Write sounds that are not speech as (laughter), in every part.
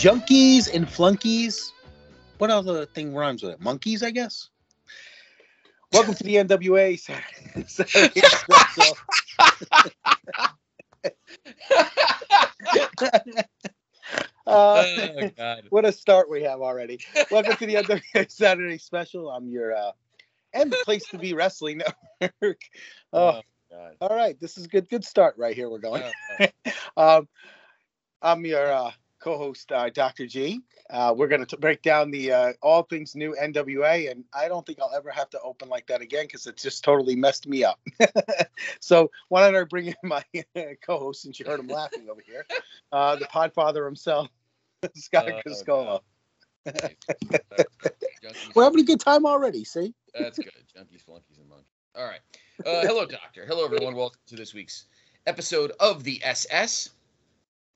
Junkies and flunkies. What other thing rhymes with it? Monkeys, I guess. Welcome to the NWA Saturday, Saturday Uh, oh God. (laughs) what a start we have already. Welcome to the NWA Saturday Special. I'm your uh, and the place to be wrestling (laughs) network. Oh, God. all right. This is a good. Good start right here. We're going. Oh, (laughs) um, I'm your uh, co-host, uh, Dr. G. Uh, we're going to break down the uh, all things new NWA, and I don't think I'll ever have to open like that again because it's just totally messed me up. (laughs) so why don't I bring in my (laughs) co-host since you heard him laughing over here, uh, the Podfather himself, (laughs) Scott Oh. Junkies, We're having a good time already. See? That's good. Junkies, flunkies, and monkeys. All right. Uh, hello, Doctor. Hello, everyone. Welcome to this week's episode of the SS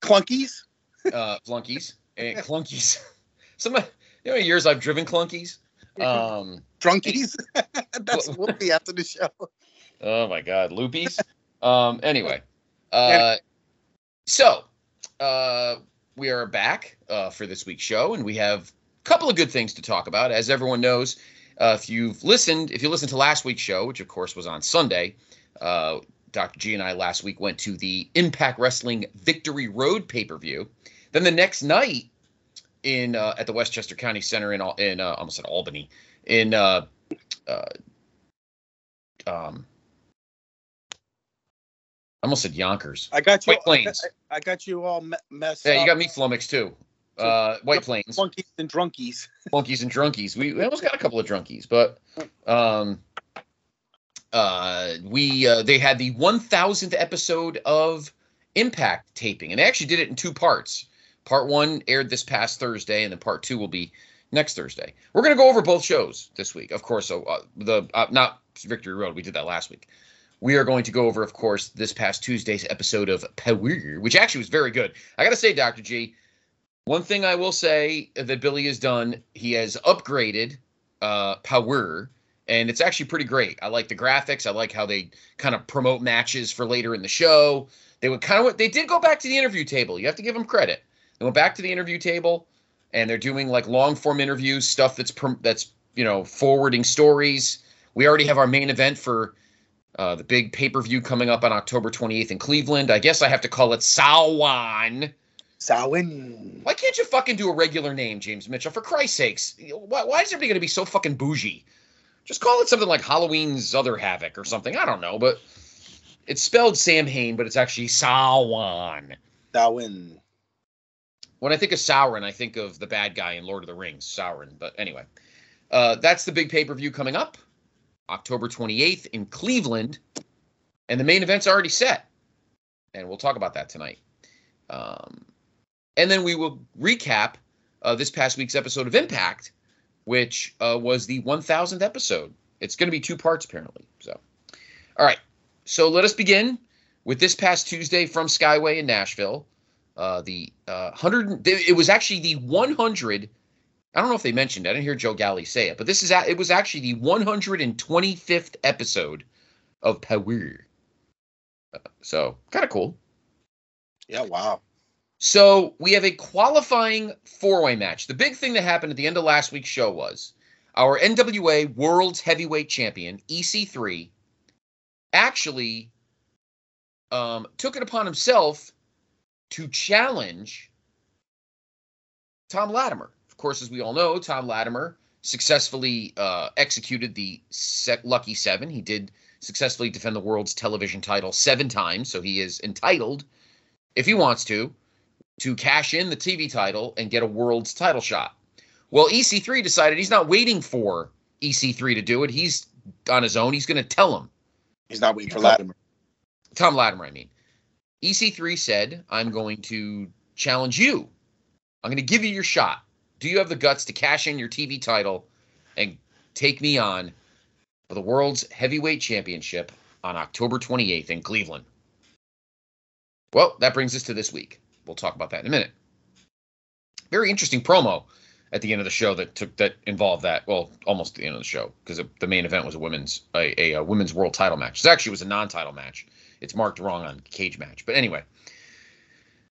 Clunkies. Uh, Flunkies and Clunkies. (laughs) Some of you know years I've driven Clunkies. Um, Drunkies. (laughs) That's what be after the show. oh my God, Loopies. Um, anyway, (laughs) uh, so uh, we are back uh, for this week's show, and we have a couple of good things to talk about. As everyone knows, uh, if you've listened, if you listened to last week's show, which of course was on Sunday, uh, Dr. G and I last week went to the Impact Wrestling Victory Road pay per view. Then the next night in uh, at the Westchester County Center in in uh, almost in Albany in uh, uh, um, I almost said Yonkers. I got you. White Plains. I, I got you all me- messed up. Yeah, up. you got me flummoxed too. Uh, White (laughs) Plains, Flunkies and drunkies. flunkies and drunkies. We, we almost got a couple of drunkies, but um, uh, we uh, they had the 1000th episode of Impact taping, and they actually did it in two parts. Part one aired this past Thursday, and then part two will be next Thursday. We're gonna go over both shows this week, of course. So uh, the uh, not Victory Road, we did that last week. We are going to go over, of course, this past Tuesday's episode of Power, which actually was very good. I gotta say, Doctor G, one thing I will say that Billy has done, he has upgraded uh, Power, and it's actually pretty great. I like the graphics. I like how they kind of promote matches for later in the show. They would kind of they did go back to the interview table. You have to give them credit. They went back to the interview table, and they're doing like long form interviews, stuff that's prom- that's you know forwarding stories. We already have our main event for uh, the big pay per view coming up on October 28th in Cleveland. I guess I have to call it Sawan. Samhain. Why can't you fucking do a regular name, James Mitchell? For Christ's sakes, why, why is everybody going to be so fucking bougie? Just call it something like Halloween's Other Havoc or something. I don't know, but it's spelled Sam Hain, but it's actually Sawan. Samhain. When I think of Sauron, I think of the bad guy in Lord of the Rings, Sauron. But anyway, uh, that's the big pay per view coming up October 28th in Cleveland. And the main event's already set. And we'll talk about that tonight. Um, and then we will recap uh, this past week's episode of Impact, which uh, was the 1000th episode. It's going to be two parts, apparently. So, all right. So let us begin with this past Tuesday from Skyway in Nashville. Uh, the uh, 100, it was actually the 100. I don't know if they mentioned it. I didn't hear Joe Galli say it, but this is a- it was actually the 125th episode of Power. Uh, so kind of cool. Yeah, wow. So we have a qualifying four way match. The big thing that happened at the end of last week's show was our NWA World's Heavyweight Champion, EC3, actually um, took it upon himself to challenge Tom Latimer. Of course, as we all know, Tom Latimer successfully uh, executed the set Lucky Seven. He did successfully defend the world's television title seven times, so he is entitled, if he wants to, to cash in the TV title and get a world's title shot. Well, EC3 decided he's not waiting for EC3 to do it. He's on his own. He's going to tell him. He's not waiting for Latimer. Tom Latimer, I mean. EC3 said, I'm going to challenge you. I'm going to give you your shot. Do you have the guts to cash in your TV title and take me on for the world's heavyweight championship on October 28th in Cleveland? Well, that brings us to this week. We'll talk about that in a minute. Very interesting promo at the end of the show that took that involved that. Well, almost the end of the show because the main event was a women's a, a, a women's world title match. It actually was a non-title match. It's marked wrong on cage match, but anyway.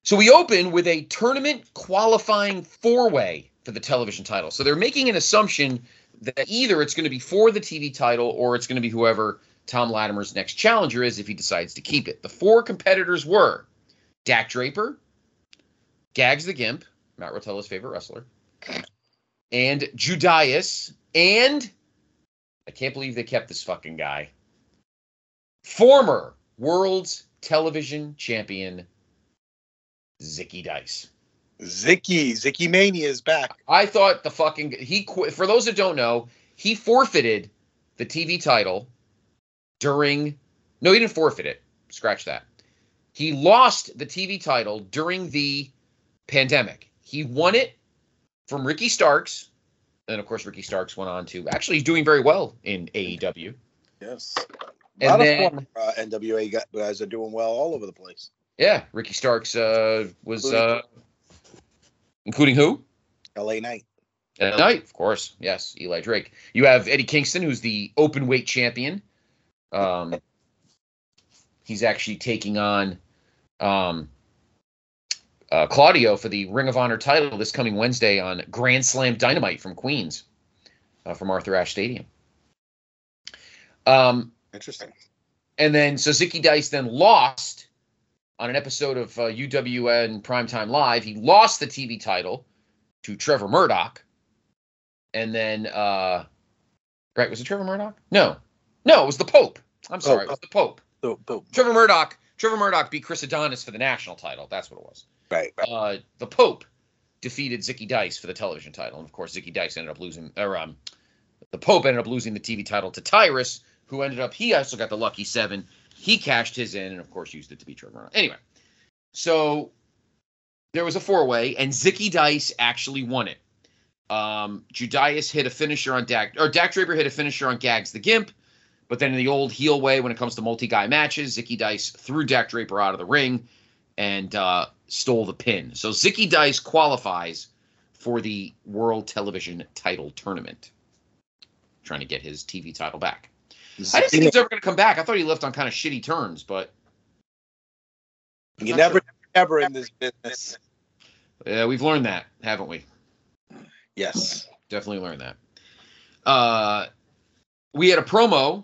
So we open with a tournament qualifying four-way for the television title. So they're making an assumption that either it's going to be for the TV title or it's going to be whoever Tom Latimer's next challenger is if he decides to keep it. The four competitors were Dak Draper, Gags the Gimp, Matt Rotella's favorite wrestler, and Judais, and I can't believe they kept this fucking guy. Former world's television champion, Zicky Dice. Zicky, Zicky Mania is back. I thought the fucking he quit. For those that don't know, he forfeited the TV title during. No, he didn't forfeit it. Scratch that. He lost the TV title during the pandemic. He won it from Ricky Starks, and of course, Ricky Starks went on to actually he's doing very well in AEW. Yes. A And lot then- of former, uh, NWA guys are doing well all over the place. Yeah, Ricky Starks uh, was uh, including who? LA Knight. At night, of course. Yes, Eli Drake. You have Eddie Kingston, who's the open weight champion. Um, he's actually taking on um, uh, Claudio for the Ring of Honor title this coming Wednesday on Grand Slam Dynamite from Queens, uh, from Arthur Ashe Stadium. Um, Interesting. and then Zicky Dice then lost on an episode of uh, UWN Primetime Live. He lost the TV title to Trevor Murdoch. And then, uh, right, was it Trevor Murdoch? No, no, it was the Pope. I'm sorry, it was the Pope. Trevor Murdoch. Trevor Murdoch beat Chris Adonis for the national title. That's what it was. right, right. Uh, the Pope defeated Zicky Dice for the television title, and of course, Zicky Dice ended up losing, or um, the Pope ended up losing the TV title to Tyrus, who ended up he also got the lucky seven. He cashed his in, and of course, used it to beat Trevor Murdoch. Anyway, so there was a four way, and Zicky Dice actually won it. Um, Judais hit a finisher on Dak, or Dak Draper hit a finisher on Gags the Gimp. But then in the old heel way, when it comes to multi guy matches, Zicky Dice threw Dak Draper out of the ring and uh, stole the pin. So Zicky Dice qualifies for the World Television Title Tournament, trying to get his TV title back. I didn't think he was ever going to come back. I thought he left on kind of shitty terms, but You never, never in this business. yeah, we've learned that, haven't we? Yes. Definitely learned that. Uh, we had a promo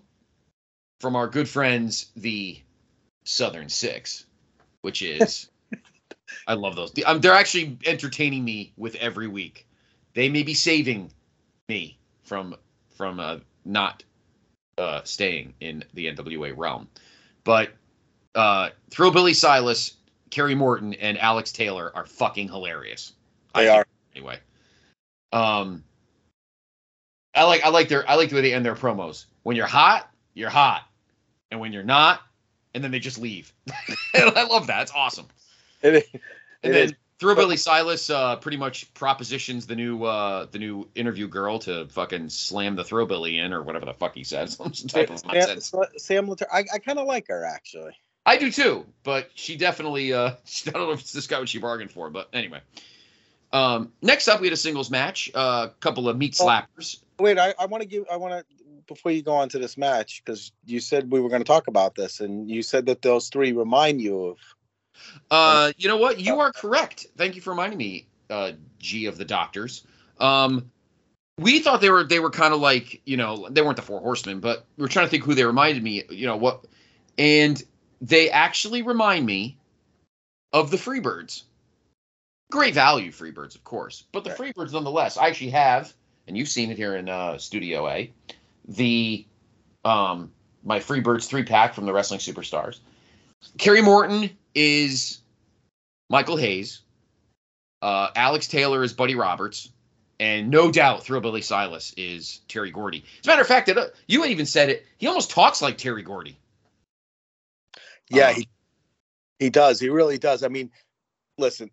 from our good friends, the Southern Six, which is, (laughs) I love those. Um, they're actually entertaining me with every week. They may be saving me from from uh, not uh, staying in the NWA realm, but uh, Thrillbilly Silas, Kerry Morton, and Alex Taylor are fucking hilarious. They I are. anyway. Um, I like I like their I like the way they end their promos. When you're hot, you're hot, and when you're not, and then they just leave. (laughs) and I love that. It's awesome. It is. And then is. Thrillbilly Silas uh, pretty much propositions the new uh, the new interview girl to fucking slam the Thrillbilly in or whatever the fuck he says. (laughs) Some type of Sam, nonsense. Sam Later- I, I kind of like her actually. I do too, but she definitely uh (laughs) I don't know if this guy what she bargained for, but anyway. Um next up we had a singles match, a uh, couple of meat Oh. slappers. Wait, I, I want to give. I want to before you go on to this match because you said we were going to talk about this, and you said that those three remind you of. Uh you know what? You are correct. Thank you for reminding me, uh G of the Doctors. Um we thought they were they were kind of like, you know, they weren't the four horsemen, but we are trying to think who they reminded me, you know, what and they actually remind me of the Freebirds. Great value Freebirds, of course, but the Right. Freebirds nonetheless. I actually have, and you've seen it here in uh, Studio A, the um, my Freebirds three pack from the Wrestling Superstars. Kerry Morton is Michael Hayes. Uh, Alex Taylor is Buddy Roberts. And no doubt, Thrillbilly Silas is Terry Gordy. As a matter of fact, that uh, you even said it. He almost talks like Terry Gordy. Yeah, Um, he, he does. He really does. I mean, listen,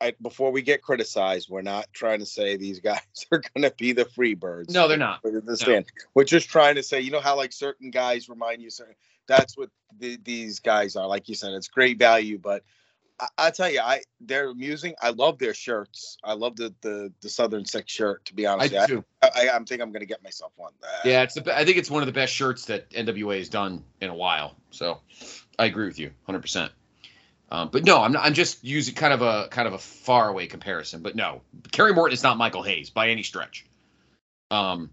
I, before we get criticized, we're not trying to say these (laughs) guys are going to be the Freebirds. No, they're not. Understand, we're just trying to say, you know how like certain guys remind you, certain. That's what the, these guys are. Like you said, it's great value, but I, I tell you, I they're amusing. I love their shirts. I love the the, the Southern Six shirt. To be I honest, do I, too. I, I think I'm going to get myself one. Uh, Yeah, it's the. I think it's one of the best shirts that NWA has done in a while. So, I agree with you, hundred percent. Um, but no, I'm not, I'm just using kind of a kind of a far away comparison. But no, Kerry Morton is not Michael Hayes by any stretch. Um,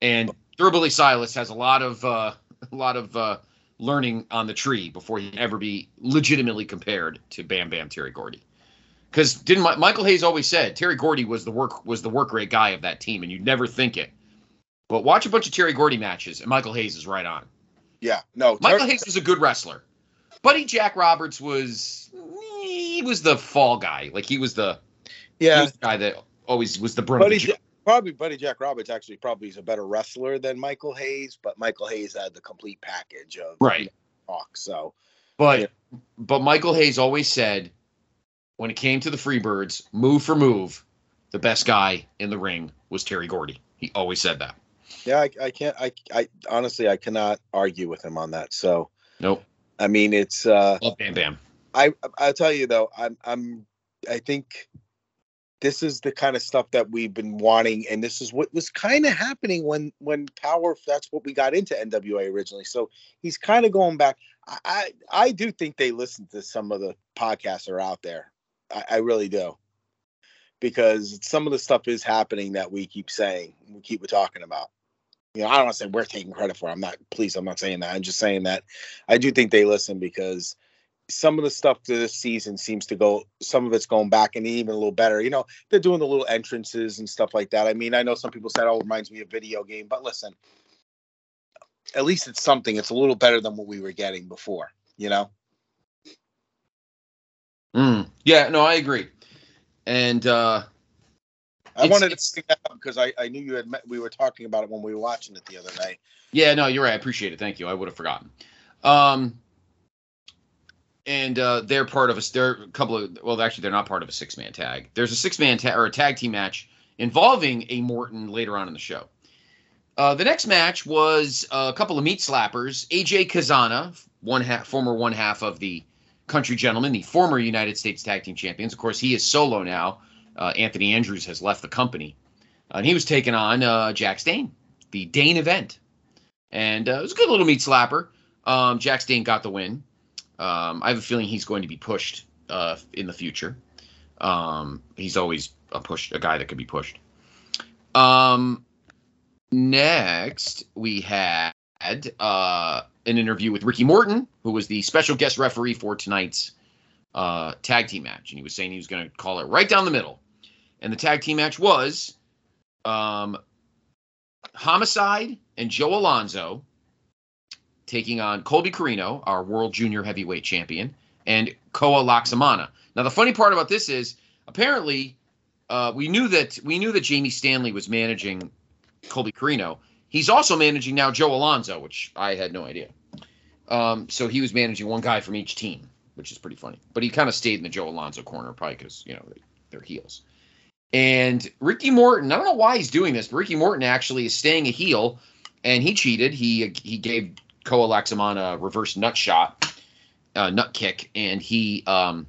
and Thrillbilly Silas has a lot of uh, a lot of uh, learning on the tree before he can ever be legitimately compared to Bam Bam Terry Gordy. Because didn't Mi- Michael Hayes always said Terry Gordy was the work was the work rate guy of that team, and you'd never think it. But watch a bunch of Terry Gordy matches, and Michael Hayes is right on. yeah. No, Michael Ter- Hayes was a good wrestler. Buddy Jack Roberts was he was the fall guy. Like he was the yeah he yeah. was the guy that always was the brunt Buddy. Ja- probably Buddy Jack Roberts actually probably is a better wrestler than Michael Hayes, but Michael Hayes had the complete package of Right. talk. So But Yeah. but Michael Hayes always said when it came to the Freebirds, move for move, the best guy in the ring was Terry Gordy. He always said that. yeah, I, I can't. I, I honestly I cannot argue with him on that. So Nope. I mean, it's. uh Love Bam Bam. I I'll tell you though, I'm I'm I think this is the kind of stuff that we've been wanting, and this is what was kind of happening when when Power. That's what we got into NWA originally. So he's kind of going back. I, I I do think they listen to some of the podcasts that are out there. I, I really do, because some of the stuff is happening that we keep saying, we keep talking about. You know, I don't want to say we're taking credit for. it. I'm not. Please, I'm not saying that. I'm just saying that I do think they listen because some of the stuff this season seems to go some of it's going back and even a little better you know they're doing the little entrances and stuff like that i mean i know some people said oh it reminds me of video game but listen at least it's something it's a little better than what we were getting before you know Mm. Yeah, no, I agree. And uh i wanted to it's- that up because I, I knew you had met we were talking about it when we were watching it the other night Yeah, no, you're right. I appreciate it. Thank you. I would have forgotten. Um, and uh, they're part of a. They're a couple of. Well, actually, they're not part of a six man tag. There's a six man tag or a tag team match involving a Morton later on in the show. Uh, the next match was a couple of meat slappers. AJ Cazana, one half, former one half of the Country Gentlemen, the former United States Tag Team Champions. Of course, he is solo now. Uh, Anthony Andrews has left the company, and he was taking on uh, Jax Dane, the Dane event and uh, it was a good little meat slapper. Um, Jax Dane got the win. Um, I have a feeling he's going to be pushed uh, in the future. Um, he's always a push, a guy that could be pushed. Um, next, we had uh, an interview with Ricky Morton, who was the special guest referee for tonight's uh, tag team match, and he was saying he was going to call it right down the middle. And the tag team match was um, Homicide and Joe Alonzo taking on Colby Corino, our world junior heavyweight champion, and Koa Laxamana. Now, the funny part about this is apparently uh, we knew that we knew that Jamie Stanley was managing Colby Corino. He's also managing now Joe Alonzo, which I had no idea. Um, so he was managing one guy from each team, which is pretty funny. But he kind of stayed in the Joe Alonzo corner, probably because you know they, they're heels. And Ricky Morton, I don't know why he's doing this, but Ricky Morton actually is staying a heel, and he cheated. He he gave Koa on a reverse nut shot, uh, nut kick, and he um,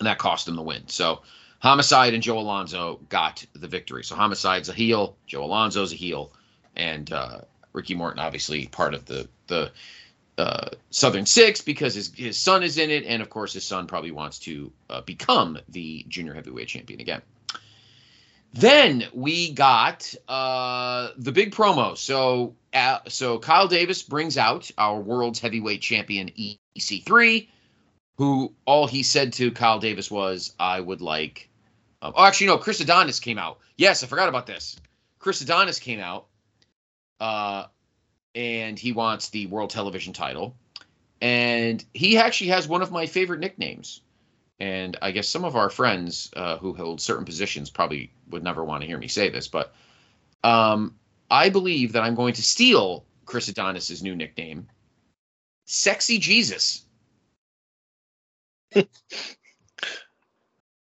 and that cost him the win. So Homicide and Joe Alonzo got the victory. So Homicide's a heel, Joe Alonzo's a heel, and uh, Ricky Morton obviously part of the the uh, Southern Six because his his son is in it, and of course his son probably wants to uh, become the junior heavyweight champion again. Then we got uh, the big promo. So uh, so Kyle Davis brings out our world's heavyweight champion EC3, who all he said to Kyle Davis was, "I would like." Um, oh, actually, no. Chris Adonis came out. Yes, I forgot about this. Chris Adonis came out. Uh, and he wants the world television title. And he actually has one of my favorite nicknames. And I guess some of our friends uh, who hold certain positions probably would never want to hear me say this, but um, I believe that I'm going to steal Chris Adonis's new nickname, Sexy Jesus. (laughs)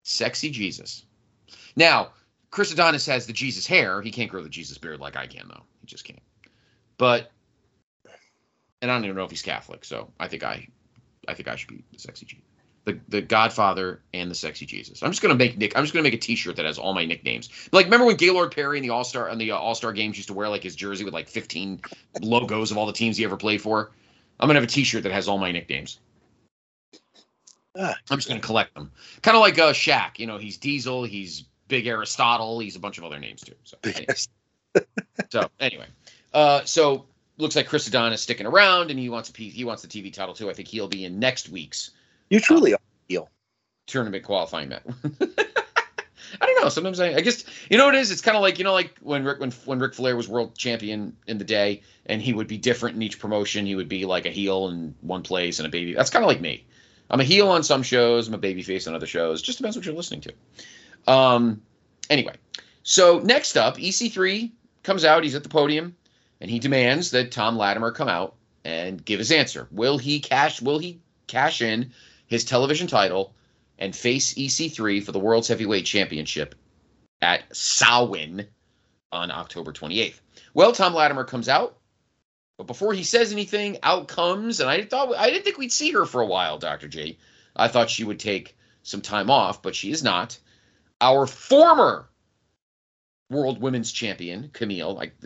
Sexy Jesus. Now, Chris Adonis has the Jesus hair. He can't grow the Jesus beard like I can, though. He just can't. But, and I don't even know if he's Catholic, so I think I, I think I should be the sexy Jesus, the the Godfather and the sexy Jesus. I'm just gonna make Nick. I'm just gonna make a T-shirt that has all my nicknames. Like, remember when Gaylord Perry in the All Star on the uh, All Star games used to wear like his jersey with like 15 logos of all the teams he ever played for? I'm gonna have a T-shirt that has all my nicknames. Ah. I'm just gonna collect them, kind of like uh, Shaq. You know, he's Diesel, he's Big Aristotle, he's a bunch of other names too. So, anyway. (laughs) so anyway, uh, so looks like Chris Adonis is sticking around, and he wants a P- he wants the TV title too. I think he'll be in next week's You truly are. A heel. Tournament qualifying match. (laughs) I don't know. Sometimes I, I guess you know what it is. It's kind of like you know, like when Rick when when Ric Flair was world champion in the day, and he would be different in each promotion. He would be like a heel in one place and a baby. That's kind of like me. I'm a heel on some shows. I'm a baby face on other shows. Just depends what you're listening to. Um. Anyway, so next up, EC3 comes out. He's at the podium, and he demands that Tom Latimer come out and give his answer. Will he cash? Will he cash in his television title and face EC3 for the World's Heavyweight Championship at Samhain on October 28th. Well, Tom Latimer comes out, but before he says anything, out comes, and I thought I didn't think we'd see her for a while, Dr. G. I thought she would take some time off, but she is not. Our former World Women's Champion, Camille, like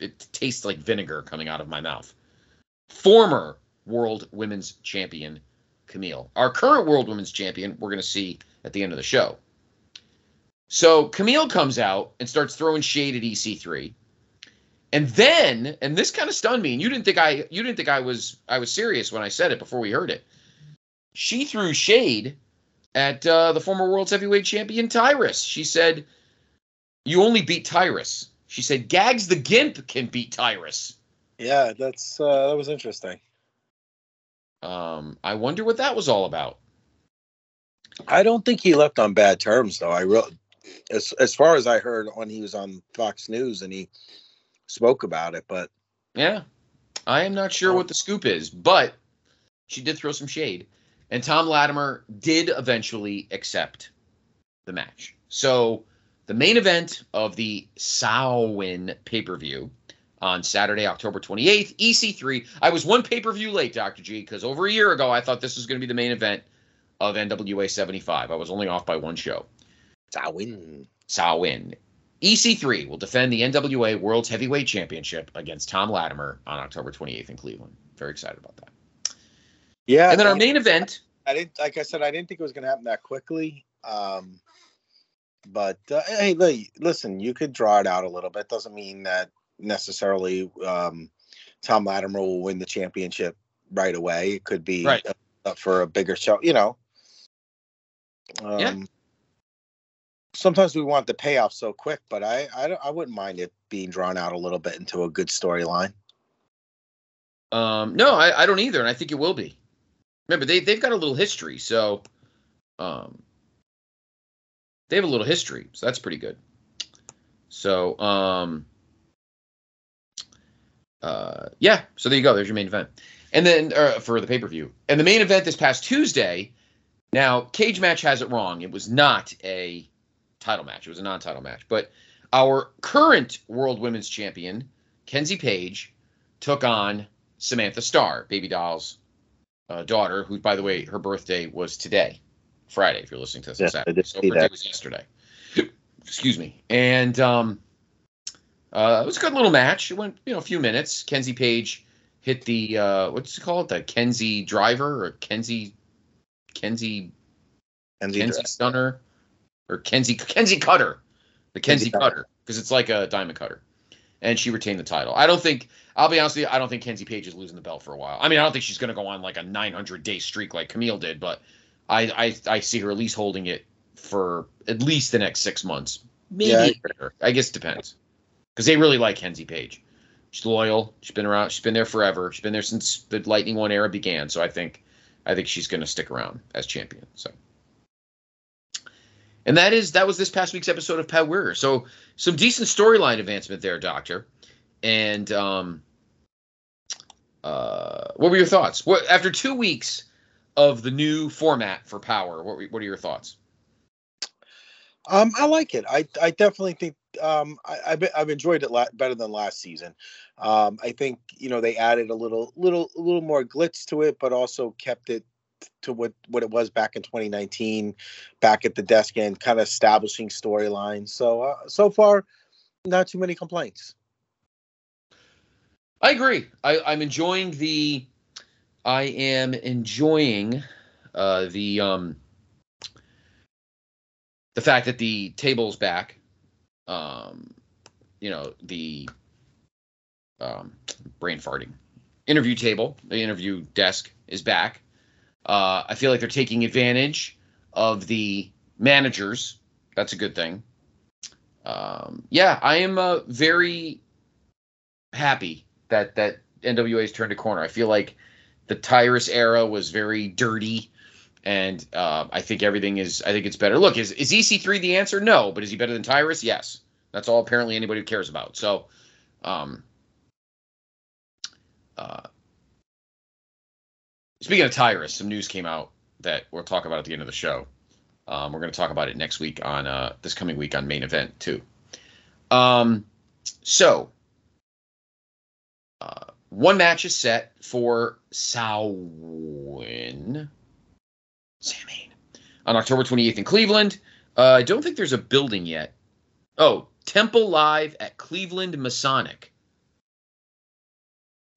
it tastes like vinegar coming out of my mouth. Former World Women's Champion, Camille. Our current World Women's Champion, we're going to see at the end of the show. So Camille comes out and starts throwing shade at EC3. And then, and this kind of stunned me, and you didn't think I you didn't think I was I was serious when I said it before we heard it. She threw shade at uh, the former world's heavyweight champion Tyrus. She said, "You only beat Tyrus." She said, "Gags the Gimp can beat Tyrus." Yeah, that's uh, that was interesting. Um, I wonder what that was all about. I don't think he left on bad terms, though. I real as as far as I heard when he was on Fox News and he spoke about it, but Yeah. I am not sure what the scoop is, but she did throw some shade. And Tom Latimer did eventually accept the match. So the main event of the Samhain pay-per-view on Saturday, October 28th, EC3. I was one pay-per-view late, Dr. G, because over a year ago I thought this was going to be the main event of NWA 75. I was only off by one show. Samhain. Samhain. EC3 will defend the NWA World's Heavyweight Championship against Tom Latimer on October 28th in Cleveland. Very excited about that. Yeah, And then our main event. I didn't like I said I didn't think it was going to happen that quickly. Um, but uh, hey, listen, you could draw it out a little bit. Doesn't mean that necessarily um, Tom Latimer will win the championship right away. It could be Right. up for a bigger show. You know. Um, Yeah. Sometimes we want the payoff so quick, but I I, I wouldn't mind it being drawn out a little bit into a good storyline. Um, no, I, I don't either, and I think it will be. Remember, they they've got a little history, so um, they have a little history, so that's pretty good. So um, uh, yeah, so there you go. There's your main event, and then uh, for the pay per view, and the main event this past Tuesday. Now, Cage Match has it wrong. It was not a title match. It was a non-title match, but our current World Women's Champion, Kenzie Paige, took on Samantha Starr, Baby Doll's uh, daughter, who, by the way, her birthday was today, Friday. If you're listening to this I Saturday, so her birthday was yesterday. (coughs) Excuse me. And um, uh, it was a good little match. It went, you know, a few minutes. Kenzie Paige hit the uh, what's it called? The Kenzie Driver or Kenzie Kenzie And the- Kenzie Stunner or Kenzie Kenzie Cutter, the Kenzie Kenzie Cutter. Cutter, because it's like a diamond cutter, and she retained the title. I don't think I'll be honest with you. I don't think Kenzie Paige is losing the belt for a while. I mean, I don't think she's going to go on like a 900 day streak like Camille did, but I I, I see her at least holding it for at least the next six months, maybe. Yeah, I a. I guess it depends because they really like Kenzie Paige. She's loyal. She's been around. She's been there forever. She's been there since the Lightning One era began. So I think, I think she's going to stick around as champion. So, and that is that was this past week's episode of Power. So some decent storyline advancement there, Doctor. And um, uh, what were your thoughts? What after two weeks of the new format for Power? What were, what are your thoughts? Um, I like it. I I definitely think um I, I've enjoyed it la- better than last season. Um, I think you know they added a little little a little more glitz to it, but also kept it to what what it was back in 2019, back at the desk and kind of establishing storylines. So uh, so far, not too many complaints. I agree. I, I'm enjoying the. I am enjoying uh, the um, the fact that the table's back. Um, you know the um, brain farting interview table, the interview desk is back. Uh, I feel like they're taking advantage of the managers. That's a good thing. Um, yeah, I am uh, very happy that that NWA has turned a corner. I feel like the Tyrus era was very dirty, and uh, I think everything is. I think it's better. Look, is is EC3 the answer? No, but is he better than Tyrus? Yes. That's all apparently anybody cares about. So, um, uh, speaking of Tyrus, some news came out that we'll talk about at the end of the show. Um, we're going to talk about it next week on uh, this coming week on main event too. Um, so uh, one match is set for Samhain. Samhain on October 28th in Cleveland. Uh, I don't think there's a building yet. Oh, Temple Live at Cleveland Masonic.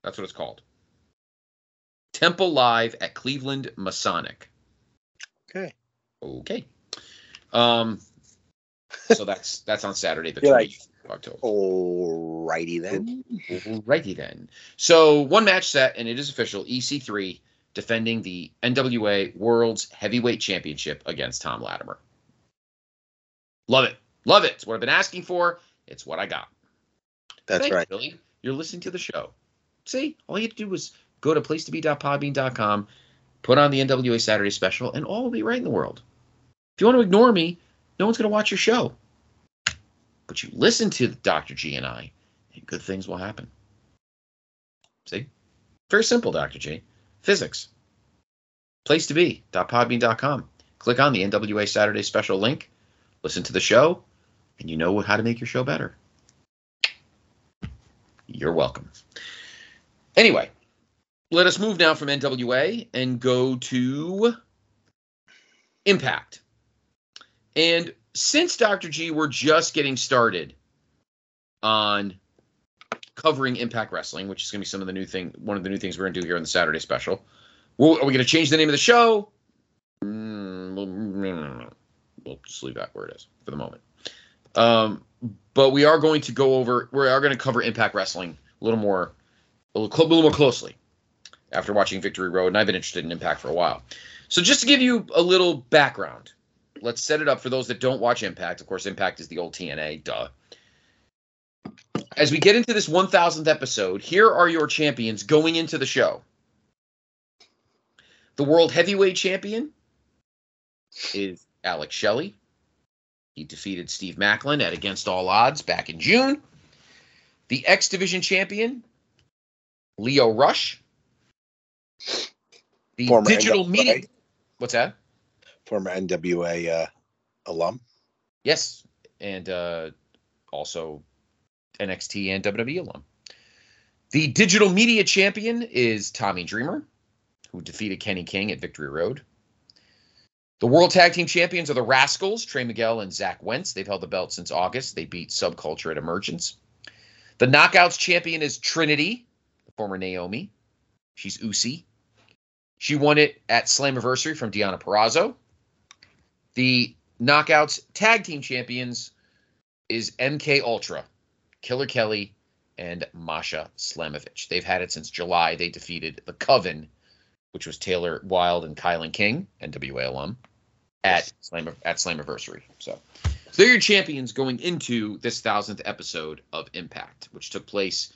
That's what it's called. Temple Live at Cleveland Masonic. Okay. Okay. Um. So that's (laughs) that's on Saturday, the You're like- 28th of October. Alrighty then. Righty then. So one match set, and it is official. EC3 defending the NWA World's Heavyweight Championship against Tom Latimer. Love it. Love it. It's what I've been asking for. It's what I got. That's Thanks, right. Billy. You're listening to the show. See, all you have to do is go to placetobe.podbean.com, put on the NWA Saturday special, and all will be right in the world. If you want to ignore me, no one's going to watch your show. But you listen to Dr. G and I, and good things will happen. See? Very simple, Dr. G. Physics. Place to be. be.podbean.com. Click on the NWA Saturday special link, listen to the show, and you know how to make your show better. You're welcome. Anyway, let us move now from NWA and go to Impact. And since Dr. G, we're just getting started on covering Impact Wrestling, which is going to be some of the new thing, one of the new things we're going to do here on the Saturday special. Well, are we going to change the name of the show? Mm, we'll- We'll just leave that where it is for the moment. Um, but we are going to go over. We are going to cover Impact Wrestling a little more, a little, a little more closely after watching Victory Road, and I've been interested in Impact for a while. So just to give you a little background, let's set it up for those that don't watch Impact. Of course, Impact is the old TNA. Duh. As we get into this 1000th episode, here are your champions going into the show. The World Heavyweight Champion is Alex Shelley. He defeated Steve Maclin at Against All Odds back in June. The X Division Champion, Lio Rush. The Former digital NWA. media. What's that? Former NWA uh, alum. Yes, and uh, also NXT and WWE alum. The digital media champion is Tommy Dreamer, who defeated Kenny King at Victory Road. The World Tag Team Champions are the Rascals, Trey Miguel and Zach Wentz. They've held the belt since August. They beat Subculture at Emergence. The Knockouts champion is Trinity, the former Naomi. She's Usi. She won it at Slammiversary from Deonna Purrazzo. The Knockouts Tag Team Champions is MK Ultra, Killer Kelly, and Masha Slamovich. They've had it since July. They defeated the Coven, which was Taylor Wilde and Kylan King, NWA alum, at Slam at Slammiversary. So, so they're your champions going into this thousandth episode of Impact, which took place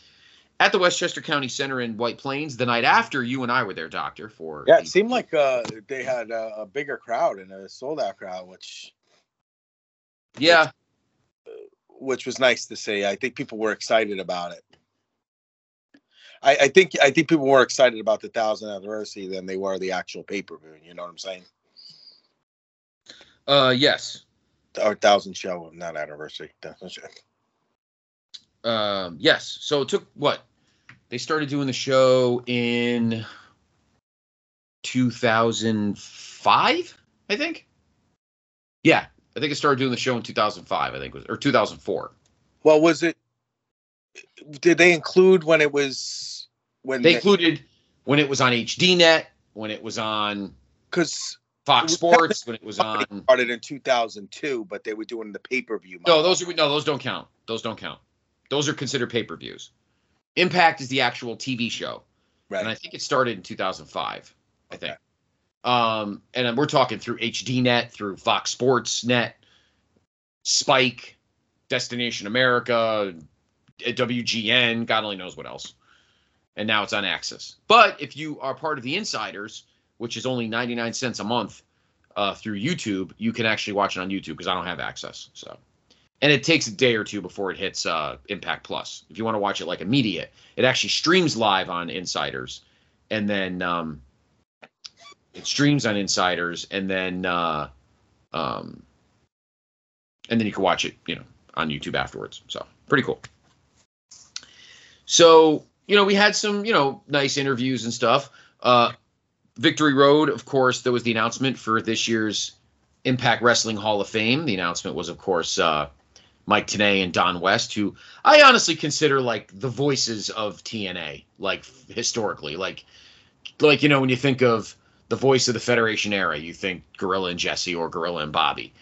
at the Westchester County Center in White Plains the night after you and I were there, Doctor. For Yeah, the- it seemed like uh, they had a, a bigger crowd and a sold out crowd, which yeah, which was nice to see. I think people were excited about it. I, I think I think people were excited about the thousand anniversary than they were the actual pay per view. You know what I'm saying? uh, yes, Or thousand show, not anniversary. Thousand show. um, yes. So it took what? They started doing the show in 2005, I think. Yeah, I think it started doing the show in 2005. I think it was or 2004. Well, was it? Did they include when it was when They included when it was on HDNet, when it was on because Fox Sports, when it was on. started in 2002, but they were doing the pay per view. No, those are no, those don't count. Those don't count. Those are considered pay per views. Impact is the actual TV show, right. and I think it started in 2005. I Okay. think. Um, and we're talking through HDNet, through Fox Sports Net, Spike, Destination America, WGN, God only knows what else. And now it's on Access. But if you are part of the Insiders, which is only 99 cents a month uh, through YouTube, you can actually watch it on YouTube because I don't have access. So, and it takes a day or two before it hits uh, Impact Plus. If you want to watch it like immediate, it actually streams live on Insiders, and then um, it streams on Insiders, and then uh, um, and then you can watch it, you know, on YouTube afterwards. So pretty cool. So you know, we had some you know nice interviews and stuff. Uh, Victory Road, of course, there was the announcement for this year's Impact Wrestling Hall of Fame. The announcement was, of course, uh, Mike Tenay and Don West, who I honestly consider like the voices of TNA, like historically, like like you know when you think of the voice of the Federation era, you think Gorilla and Jesse or Gorilla and Bobby.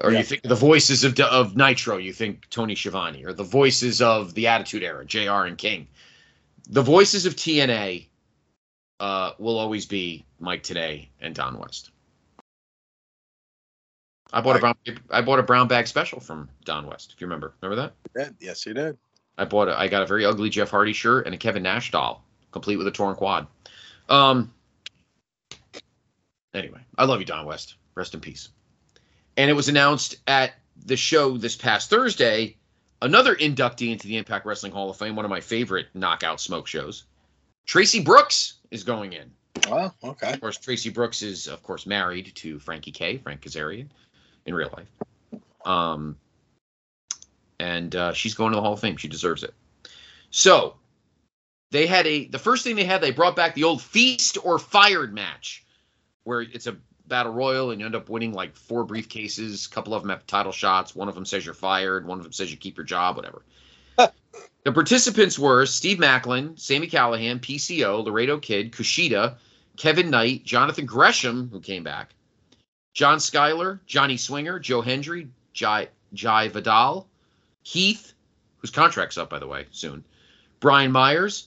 Or Yeah. you think the voices of of Nitro, you think Tony Schiavone, or the voices of the Attitude Era, JR and King. The voices of TNA uh, will always be Mike Tenay and Don West. I bought a brown I bought a brown bag special from Don West. If you remember, remember that? Yes, you did. I bought a, I got a very ugly Jeff Hardy shirt and a Kevin Nash doll, complete with a torn quad. Um. Anyway, I love you, Don West. Rest in peace. And it was announced at the show this past Thursday, another inductee into the Impact Wrestling Hall of Fame, one of my favorite knockout smoke shows. Traci Brooks is going in. Oh, okay. Of course, Traci Brooks is, of course, married to Frankie K, Frank Kazarian, in real life. Um, and uh, she's going to the Hall of Fame. She deserves it. So they had a the first thing they had they brought back the old feast or fired match, where it's a battle royal and you end up winning like four briefcases. A couple of them have title shots. One of them says you're fired. One of them says you keep your job. Whatever. the participants were Steve Maclin, Sami Callihan, PCO, Laredo Kid, Kushida, Kevin Knight, Jonathan Gresham, who came back, John Skyler, Johnny Swinger, Joe Hendry, Jai, Jai Vidal, Heath, whose contract's up, by the way, soon, Brian Myers,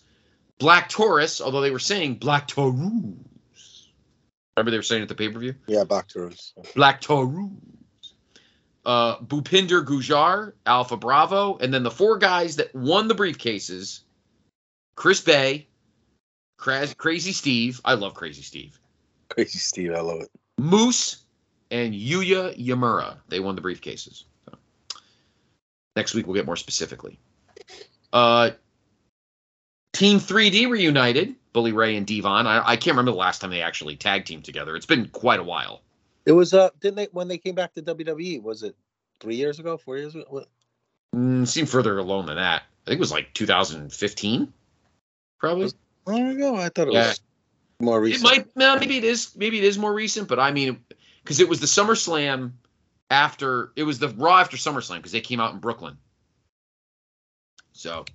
Black Taurus, although they were saying Black Taurus. Remember they were saying at the pay per view? Yeah, back to us. Black Taurus. Uh, Bhupinder Gujjar, Alpha Bravo, and then the four guys that won the briefcases Chris Bey, Craz- Crazy Steve. I love Crazy Steve. Crazy Steve, I love it. Moose and Yuya Uemura. They won the briefcases. So, next week we'll get more specifically. Uh, Team 3D reunited. Bully Ray and Devon. I, I can't remember the last time they actually tag teamed together. It's been quite a while. It was uh, didn't they when they came back to WWE? Was it three years ago, four years ago? What? Mm, seemed further along than that. I think it was like 2015, probably. Long ago, I thought it Yeah. was more recent. It might. No, maybe it is. Maybe it is more recent. But I mean, because it was the SummerSlam after it was the Raw after SummerSlam because they came out in Brooklyn. So,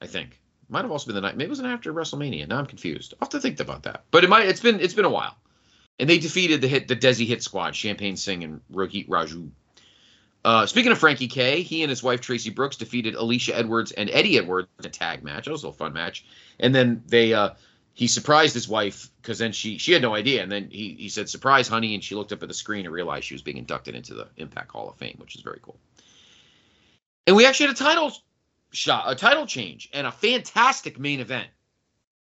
I think might have also been the night. Maybe it was an after WrestleMania. Now I'm confused. I'll have to think about that. But it might. It's been. It's been a while. And they defeated the hit the Desi Hit Squad, Champagne Singh and Rohit Raju. Uh, speaking of Frankie K, he and his wife Traci Brooks defeated Alisha Edwards and Eddie Edwards in a tag match. That was a fun match. And then they uh, he surprised his wife because then she she had no idea. And then he he said, "Surprise, honey," and she looked up at the screen and realized she was being inducted into the Impact Hall of Fame, which is very cool. And we actually had a title shot, a title change, and a fantastic main event.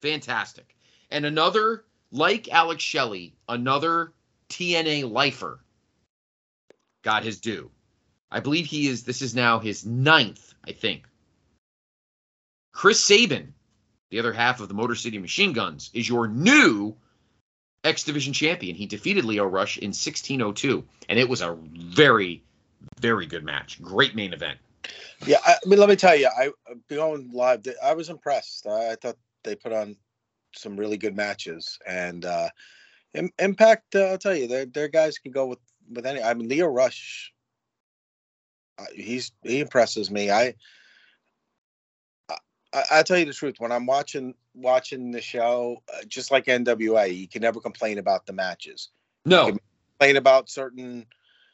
Fantastic. And another, like Alex Shelley, another TNA lifer got his due. I believe he is, this is now his ninth, I think. Chris Sabin, the other half of the Motor City Machine Guns, is your new X Division champion. He defeated Lio Rush in 1602, and it was a very, very good match. Great main event. Yeah, I, I mean, let me tell you, I going live. I was impressed. I, I thought they put on some really good matches, and uh, Im- Impact. Uh, I'll tell you, their their guys can go with with any. I mean, Lio Rush. Uh, he's he impresses me. I, I I tell you the truth. When I'm watching watching the show, uh, just like NWA, you can never complain about the matches. No, Complain about certain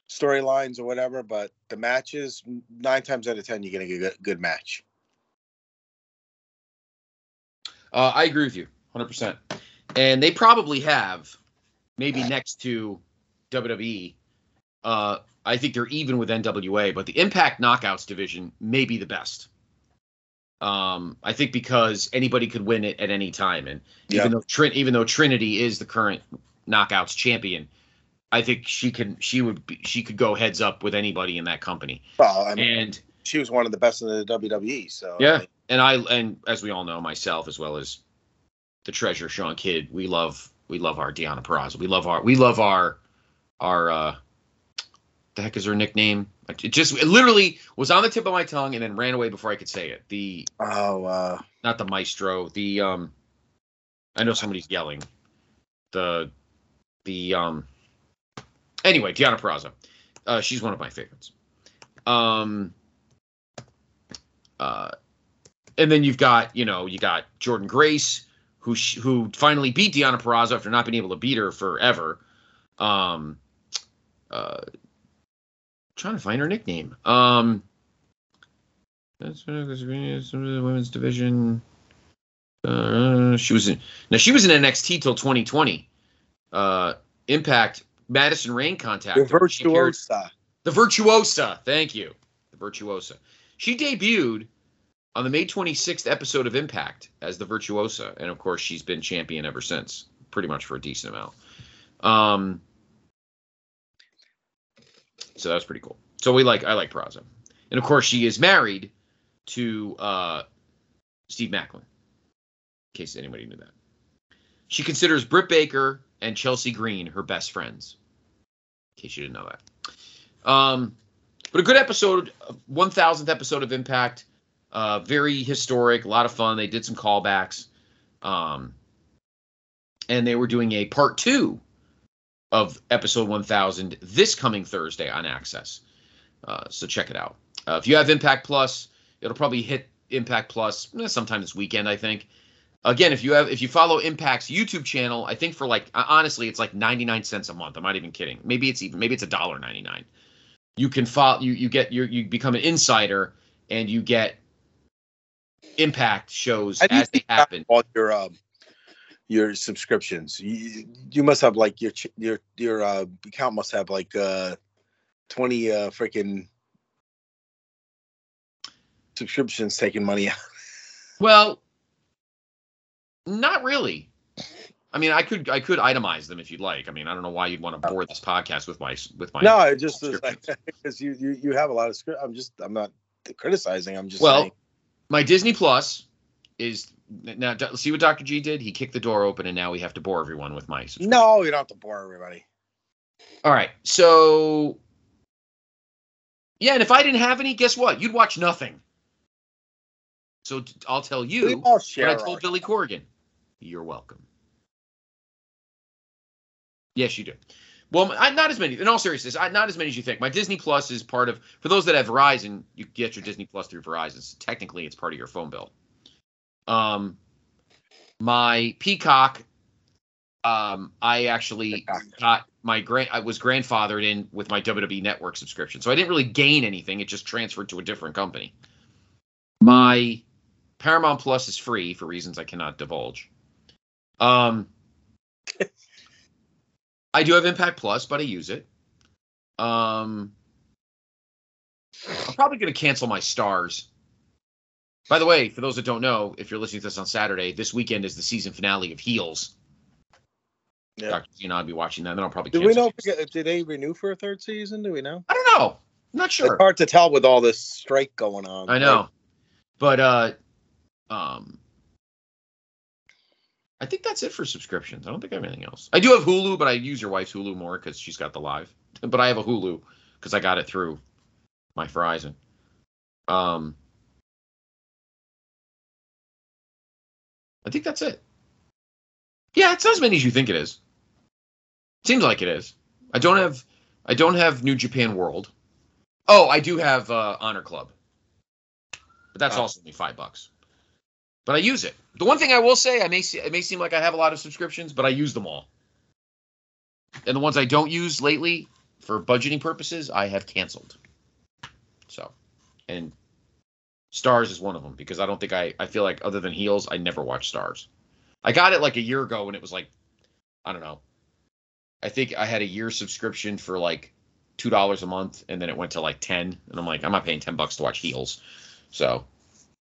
storylines or whatever, but the matches, nine times out of ten, you're gonna get a good, good match. Uh, I agree with you 100%. And they probably have, maybe next to WWE, uh, I think they're even with NWA, but the Impact Knockouts division may be the best. Um, I think because anybody could win it at any time, and Yeah. even though Trin- even though Trinity is the current Knockouts champion, I think she can she would be, she could go heads up with anybody in that company. Well, I mean, And she was one of the best in the WWE. So Yeah. and I and as we all know, myself as well as the treasure Sean Kidd, we love we love our Deonna Purrazzo. We love our we love our our uh the heck is her nickname? It just it literally was on the tip of my tongue and then ran away before I could say it. The Oh, uh, not the maestro, the um I know somebody's yelling. The the um anyway, Deonna Purrazzo. Uh she's one of my favorites. Um uh and then you've got, you know, you got Jordynne Grace who sh- who finally beat Deonna Purrazzo after not being able to beat her forever. Um uh trying to find her nickname. Um that's women's division. Uh, she was in now. She was in NXT till 2020. Uh, Impact. Madison Rayne contact. the contacted her. Appeared- virtuosa. the Virtuosa. Thank you. The Virtuosa. She debuted on the May 26th episode of Impact as the Virtuosa, and of course, she's been champion ever since, pretty much for a decent amount. Um, so was pretty cool. So we like I like Purrazzo, and of course, she is married to uh, Steve Maclin. In case anybody knew that, she considers Britt Baker and Chelsea Green her best friends. In case you didn't know that. Um, but a good episode, one thousandth episode of Impact. Uh, very historic, a lot of fun. They did some callbacks, um, and they were doing a part two of episode one thousand this coming Thursday on Access. Uh, so check it out. Uh, if you have Impact Plus, it'll probably hit Impact Plus eh, sometime this weekend. I think. Again, if you have if you follow Impact's YouTube channel, I think for like honestly, it's like ninety nine cents a month. I'm not even kidding. Maybe it's even maybe it's a dollar ninety nine. You can follow you you get your you become an insider and you get Impact shows How as they happen. All your um, your subscriptions. You, you must have like your your your uh, account must have like uh, twenty uh, freaking subscriptions taking money out. Well, not really. I mean, I could I could itemize them if you'd like. I mean, I don't know why you'd want to bore this podcast with my with my. No, it just like because (laughs) you, you you have a lot of script. I'm just I'm not criticizing. I'm just Well, saying. my Disney Plus is now. See what Doctor G did? He kicked the door open, and now we have to bore everyone with my. No, you don't have to bore everybody. All right, so yeah, and if I didn't have any, guess what? You'd watch nothing. So I'll tell you what. I told Billy Corgan. You're welcome. Yes, you do. Well, I, not as many. In all seriousness, I, not as many as you think. My Disney Plus is part of. For those that have Verizon, you get your Disney Plus through Verizon. So technically, it's part of your phone bill. Um, my Peacock. Um, I actually Peacock. got my grand. I was grandfathered in with my WWE Network subscription, so I didn't really gain anything. It just transferred to a different company. My Paramount Plus is free for reasons I cannot divulge. Um, I do have Impact Plus, but I use it. Um, I'm probably going to cancel my stars By the way, for those that don't know, if you're listening to this on Saturday, this weekend is the season finale of Heels. Yeah. Dr. G and I'll be watching that. Then I'll probably Do we know? Did they renew for a third season? Do we know? I don't know. I'm not sure. It's hard to tell with all this strike going on. I know. But uh um I think that's it for subscriptions. I don't think I have anything else. I do have Hulu, but I use your wife's Hulu more because she's got the live. (laughs) But I have a Hulu because I got it through my Verizon. Um I think that's it. Yeah, it's not as many as you think it is. Seems like it is. I don't have I don't have New Japan World. Oh, I do have uh, Honor Club but that's Oh. also only five bucks. But I use it. The one thing I will say, I may see, it may seem like I have a lot of subscriptions, but I use them all. And the ones I don't use lately, for budgeting purposes, I have canceled. So, and Stars is one of them because I don't think I, I feel like other than Heels, I never watch Stars. I got it like a year ago when it was like, I don't know. I think I had a year subscription for like two dollars a month, and then it went to like ten, and I'm like, I'm not paying ten bucks to watch Heels. So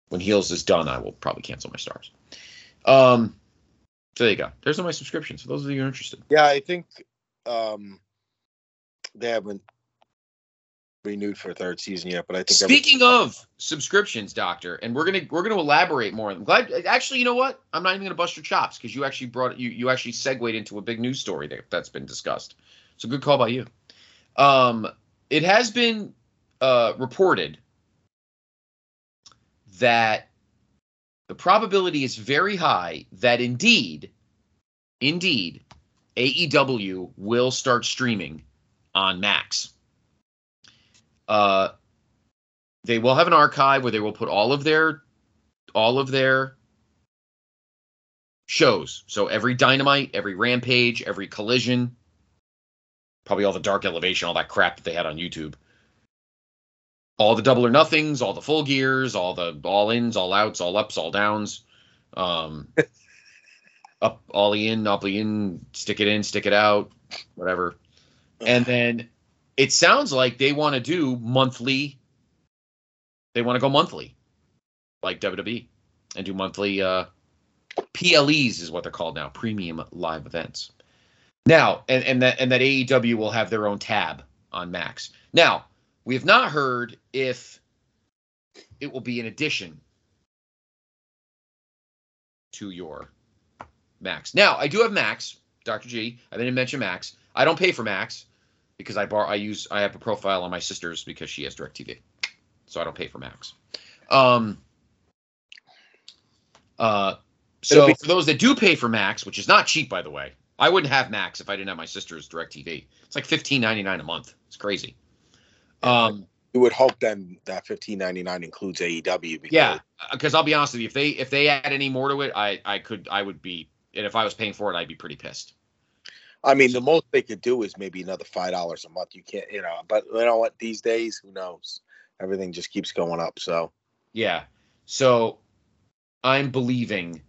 when Heels is done, I will probably cancel my stars. Um, so there you go. There's all my subscriptions for those of you who are interested. Yeah, I think um, they haven't renewed for a third season yet, but I think every- Speaking of subscriptions, Doctor, and we're gonna we're gonna elaborate more. I'm glad. Actually, you know what? I'm not even gonna bust your chops because you actually brought you you actually segued into a big news story that that's been discussed. So good call by you. Um, it has been uh, reported that the probability is very high that indeed, indeed, AEW will start streaming on Max. Uh, they will have an archive where they will put all of their all of their shows. So every Dynamite, every Rampage, every Collision, probably all the Dark Elevation, all that crap that they had on YouTube. All the double or nothings, all the full gears, all the all ins, all outs, all ups, all downs. Um, (laughs) up, all in, up in, stick it in, stick it out, whatever. And then it sounds like they want to do monthly. They want to go monthly, like WWE, and do monthly uh, PLEs is what they're called now, premium live events. Now, and and that and that AEW will have their own tab on Max. Now, we have not heard if it will be an addition to your Max. Now, I do have Max, Dr. G. I didn't mention Max. I don't pay for Max because I bar I use I have a profile on my sister's because she has DirecTV, so I don't pay for Max. Um. Uh. So be- for those that do pay for Max, which is not cheap by the way, I wouldn't have Max if I didn't have my sister's DirecTV. It's like fifteen ninety nine a month. It's crazy. Um. you would hope then that fifteen ninety nine includes AEW. Because Yeah, because I'll be honest with you, if they if they add any more to it, I I could I would be and if I was paying for it, I'd be pretty pissed. I mean, the most they could do is maybe another five dollars a month. You can't, you know. But you know what? These days, who knows? Everything just keeps going up. So Yeah. So I'm believing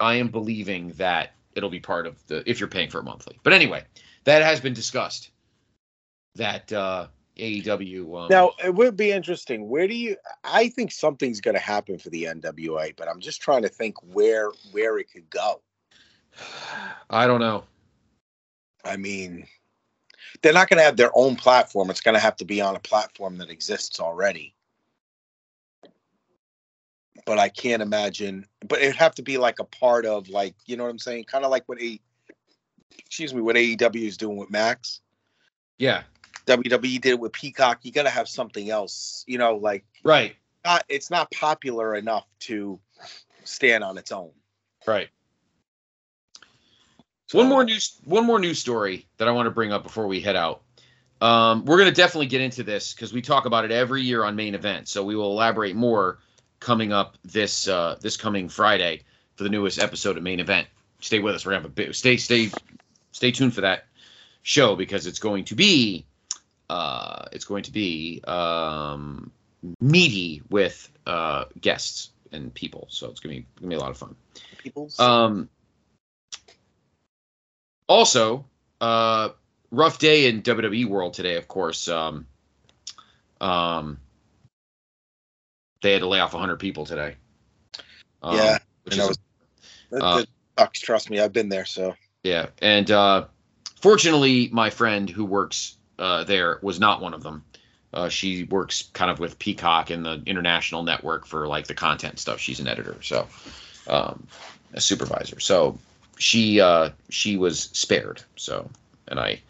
I am believing that it'll be part of the if you're paying for it monthly. But anyway, that has been discussed. That uh AEW um, now it would be interesting. Where do you? I think something's going to happen for the NWA, but I'm just trying to think where where it could go. I don't know. I mean, they're not going to have their own platform. It's going to have to be on a platform that exists already. But I can't imagine. But it'd have to be like a part of, like, you know what I'm saying? Kind of like what a, excuse me, what AEW is doing with Max. Yeah. WWE did it with Peacock. You got to have something else. You know, like Right. not. It's not popular enough to stand on its own. Right. So one more news one more news story that I want to bring up before we head out. Um, we're going to definitely get into this because we talk about it every year on main event. So we will elaborate more coming up this uh, this coming Friday for the newest episode of main event. Stay with us. We're gonna have a bit. Stay stay stay tuned for that show because it's going to be uh, it's going to be um, meaty with uh, guests and people. So it's gonna be gonna be a lot of fun. People. Um, also, uh, rough day in WWE world today, of course. Um, um, they had to lay off 100 people today. Um, Yeah, which is was- That, Uh, that sucks. Trust me, I've been there. So Yeah, and uh, fortunately, my friend who works uh, there was not one of them. Uh, she works kind of with Peacock and the international network for like the content stuff. She's an editor, so um, a supervisor. So she uh, she was spared. So and I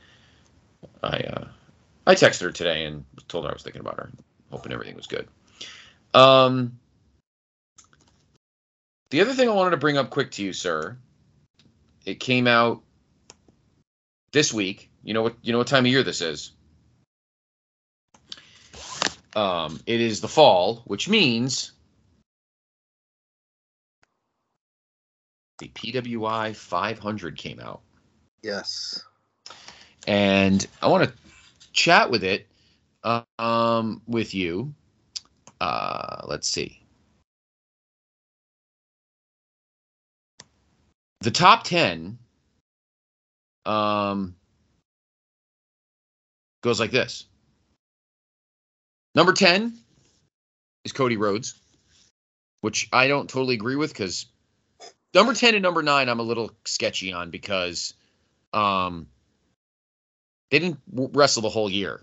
I uh, I texted her today and told her I was thinking about her, hoping everything was good. Um, the other thing I wanted to bring up quick to you, sir, it came out this week. You know what? You know what time of year this is. Um, it is the fall, which means the PWI 500 came out, yes, and I want to chat with it, um, with you. Uh, let's see. The top 10 um, goes like this. Number 10 is Cody Rhodes, which I don't totally agree with because number 10 and number 9 I'm a little sketchy on because um, they didn't wrestle the whole year,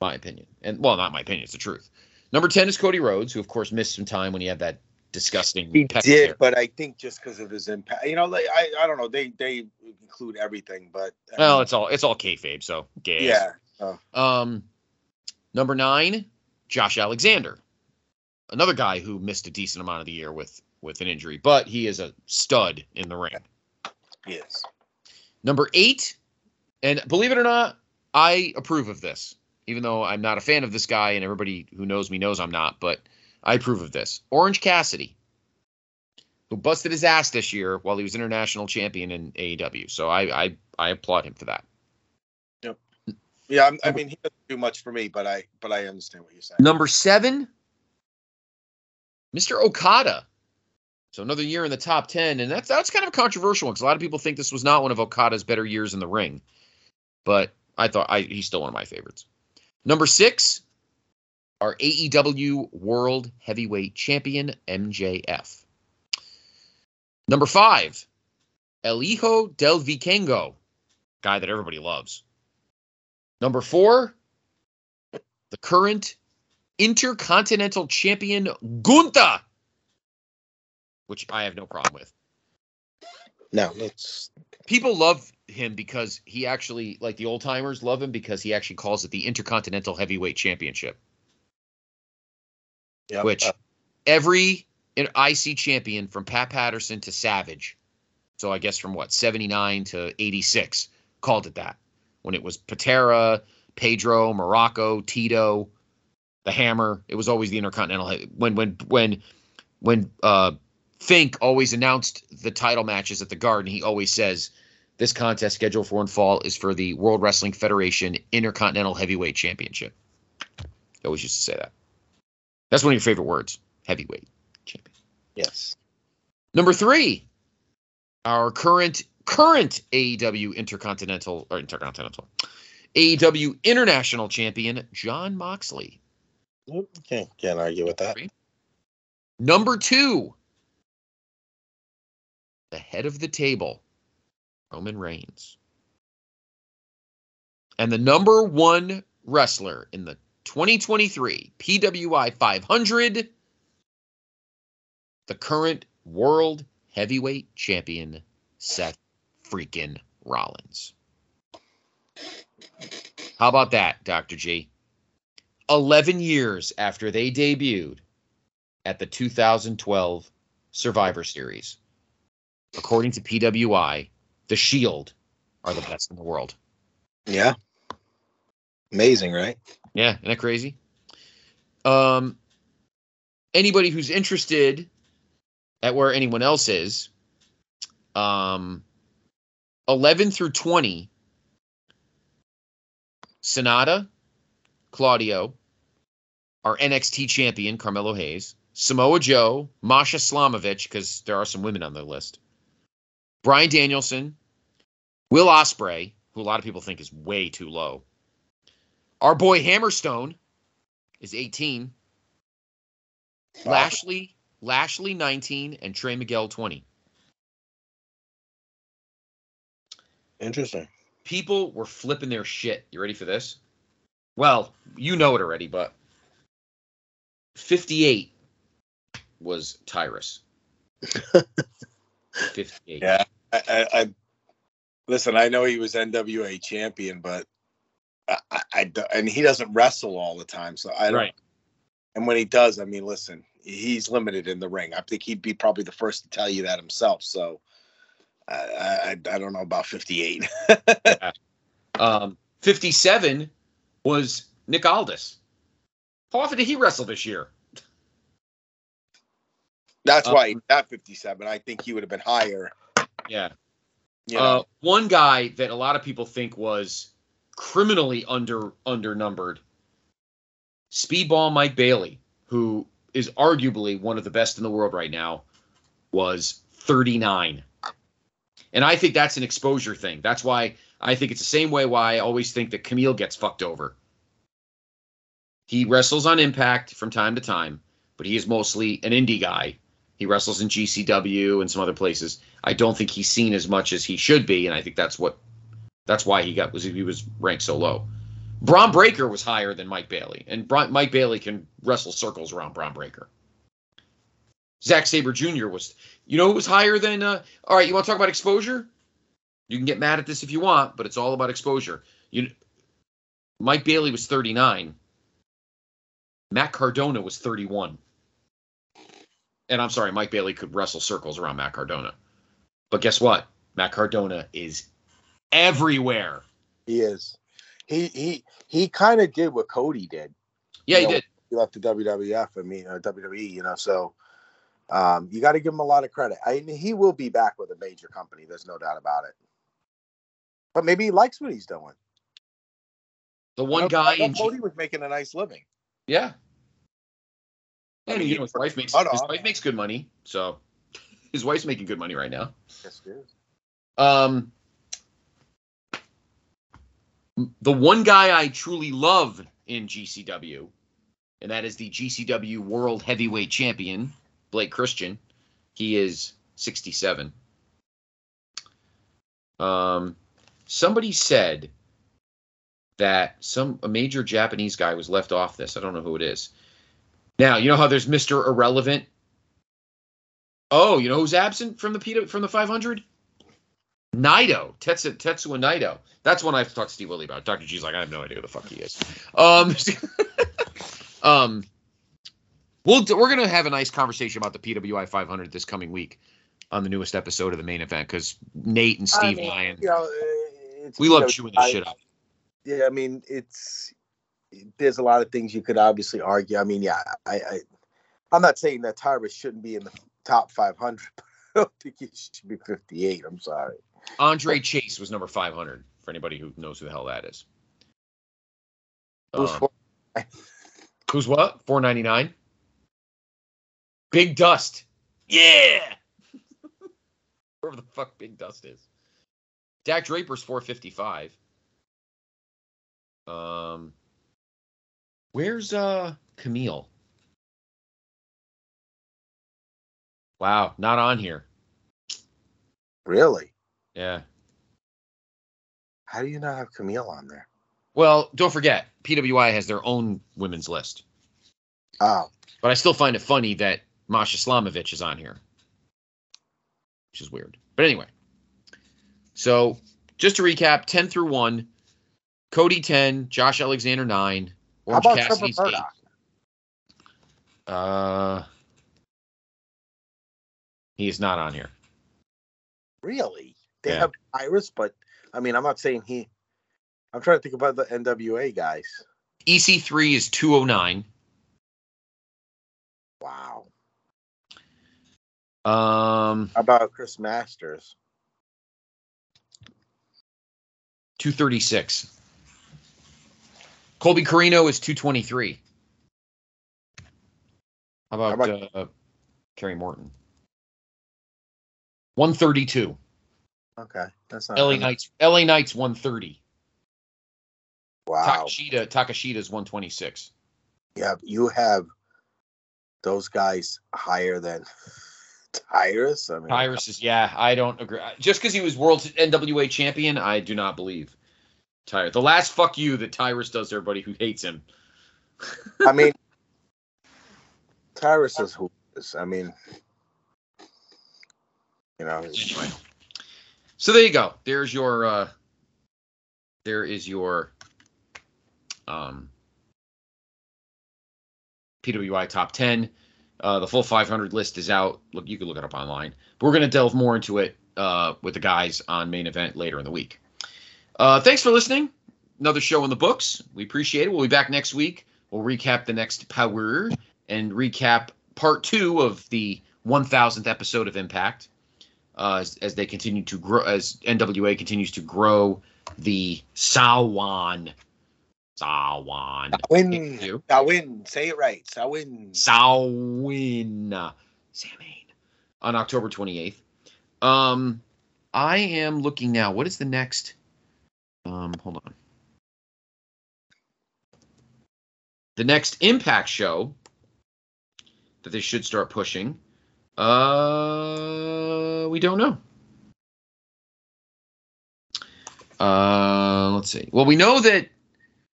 my opinion. And well, not my opinion, it's the truth. Number 10 is Cody Rhodes, who of course missed some time when he had that disgusting he did, but I think just because of his impact, you know, like I, I don't know. They they include everything, but I Well, mean, it's all it's all kayfabe, so gay. yeah, Um, number nine, Josh Alexander, another guy who missed a decent amount of the year with with an injury, but he is a stud in the ring. yes, Number eight, and believe it or not, I approve of this, even though I'm not a fan of this guy, and everybody who knows me knows I'm not, but I approve of this. Orange Cassidy, who busted his ass this year while he was international champion in AEW. So I I, I applaud him for that. yeah. I'm, I mean, he doesn't do much for me, but I but I understand what you're saying. Number seven, Mr. Okada. So another year in the top ten, and that's that's kind of a controversial one because a lot of people think this was not one of Okada's better years in the ring, but I thought I, he's still one of my favorites. Number six, our AEW World Heavyweight Champion MJF. Number five, El Hijo del Vikingo, guy that everybody loves. Number four, the current Intercontinental Champion Gunther, which I have no problem with. No, let's. People love him because he actually, like the old timers, love him because he actually calls it the Intercontinental Heavyweight Championship, Yeah, which uh, every IC champion from Pat Patterson to Savage, so I guess from what, 79 to 86, called it that. When it was Patera, Pedro, Muraco, Tito, the Hammer, it was always the Intercontinental. When when when when uh, Fink always announced the title matches at the Garden, he always says this contest scheduled for in fall is for the World Wrestling Federation Intercontinental Heavyweight Championship. He always used to say that. That's one of your favorite words, heavyweight champion. yes, Number three, our current current AEW Intercontinental or Intercontinental AEW International Champion Jon Moxley. can't can't argue with that. Number two, the head of the table, Roman Reigns. And the number one wrestler in the 2023 PWI 500, the current world heavyweight champion, Seth freaking Rollins. How about that, Dr. G? 11 years after they debuted at the 2012 Survivor Series. According to PWI, The Shield are the best in the world. Yeah, amazing, right? Yeah, isn't that crazy? Um, anybody who's interested at where anyone else is, um, 11 through 20, Sanada, Claudio, our NXT champion, Carmelo Hayes, Samoa Joe, Masha Slamovich, because there are some women on the list, Bryan Danielson, Will Ospreay, who a lot of people think is way too low. Our boy Hammerstone is 18. Lashley, Lashley 19, and Trey Miguel 20. Interesting. People were flipping their shit. You ready for this? Well, you know it already, but 58 was Tyrus. (laughs) 58. Yeah. I, I, I listen. I know he was NWA champion, but I, I, and he doesn't wrestle all the time, so I don't. Right. And when he does, I mean, listen, he's limited in the ring. I think he'd be probably the first to tell you that himself. So I, I, I don't know about 58. (laughs) Um, 57 was Nick Aldis. How often did he wrestle this year? That's Um, why he's at 57. I think he would have been higher. Yeah. You Uh, one guy that a lot of people think was criminally under undernumbered, Speedball Mike Bailey, who is arguably one of the best in the world right now, was 39. And I think that's an exposure thing. That's why I think it's the same way why I always think that Kamille gets fucked over. He wrestles on Impact from time to time, but he is mostly an indie guy. He wrestles in GCW and some other places. I don't think he's seen as much as he should be, and I think that's what that's why he got was he was ranked so low. Bron Breakker was higher than Mike Bailey, and Bron, Mike Bailey can wrestle circles around Bron Breakker. Zack Sabre Jr. was, you know, who was higher than. Uh, all right, you want to talk about exposure? You can get mad at this if you want, but it's all about exposure. You, Mike Bailey was 39. Matt Cardona was 31. And I'm sorry, Mike Bailey could wrestle circles around Matt Cardona. But guess what? Matt Cardona is everywhere. he is. He he he kind of did what Cody did. Yeah, he know, did. He left the WWF. I mean, uh, WWE. You know, so um, you got to give him a lot of credit. I mean, he will be back with a major company. There's no doubt about it. But maybe he likes what he's doing. The one guy in Cody was making a nice living. yeah. I And mean, you know his wife makes his wife makes good money, so (laughs) his wife's making good money right now. Yes, she is. Um, the one guy I truly love in GCW, and that is the GCW World Heavyweight Champion, Blake Christian. He is 67. Um, somebody said that some a major Japanese guy was left off this. I don't know who it is. Now you know how there's Mister Irrelevant. Oh, you know who's absent from the from the 500? Naito, Tetsu, Tetsuya Naito. That's one I have to talk to Steve Willie about. Dr. G's like, I have no idea who the fuck he is. Um, (laughs) um, we'll, we're going to have a nice conversation about the PWI 500 this coming week on the newest episode of the main event because Nate and Steve I mean, and You know, we love know, chewing this I- shit up. Yeah, I mean, it's there's a lot of things you could obviously argue. I mean, yeah, I, I I'm not saying that Tyrus shouldn't be in the top 500, (laughs) but I don't think he should be 58. I'm sorry. Andre Chase was number 500 for anybody who knows who the hell that is. Who's Um, Who's what? 499? Big Dust. Yeah. (laughs) Wherever the fuck Big Dust is. Dak Draper's 455. Um Where's uh Kamille? Wow, not on here. Really? Yeah. How do you not have Kamille on there? Well, don't forget, PWI has their own women's list. Oh, But I still find it funny that Masha Slamovich is on here, which is weird. But anyway, so just to recap 10 through 1, Cody 10, Josh Alexander 9, how Orange about Trevor Cassidy's 8. Murdoch? Uh, he is not on here. Really? They Yeah. have Iris, but I mean, I'm not saying he. I'm trying to think about the NWA guys. EC3 is 209. Wow. Um, How about Chris Masters? 236. Colby Corino is 223. How about, How about- uh, Kerry Morton? 132. Okay, that's not. LA Knights. LA Knights 130. Wow. Takeshita Takeshita's 126. You have you have those guys higher than (laughs) Tyrus? I mean, Tyrus is yeah. I don't agree. Just because he was world NWA champion, I do not believe. Tyrus. The last fuck you that Tyrus does to everybody who hates him. I mean, (laughs) Tyrus is who is. I mean, you know, Anyway. (laughs) So there you go. There's your uh there is your um PWI top 10. Uh the full 500 list is out. Look, you can look it up online. But we're going to delve more into it uh with the guys on main event later in the week. Uh thanks for listening. Another show in the books. We appreciate it. We'll be back next week. We'll recap the next Powerrr and recap part 2 of the 1000th episode of Impact uh, as, as they continue to grow, as NWA continues to grow the Sawan. Sawan. win. You. Sawin. Say it right. Sawin. Samhain. Samhain. On October 28th. Um, I am looking now. What is the next? Um, hold on. The next Impact show that they should start pushing. Uh, we don't know. Uh, let's see. Well, we know that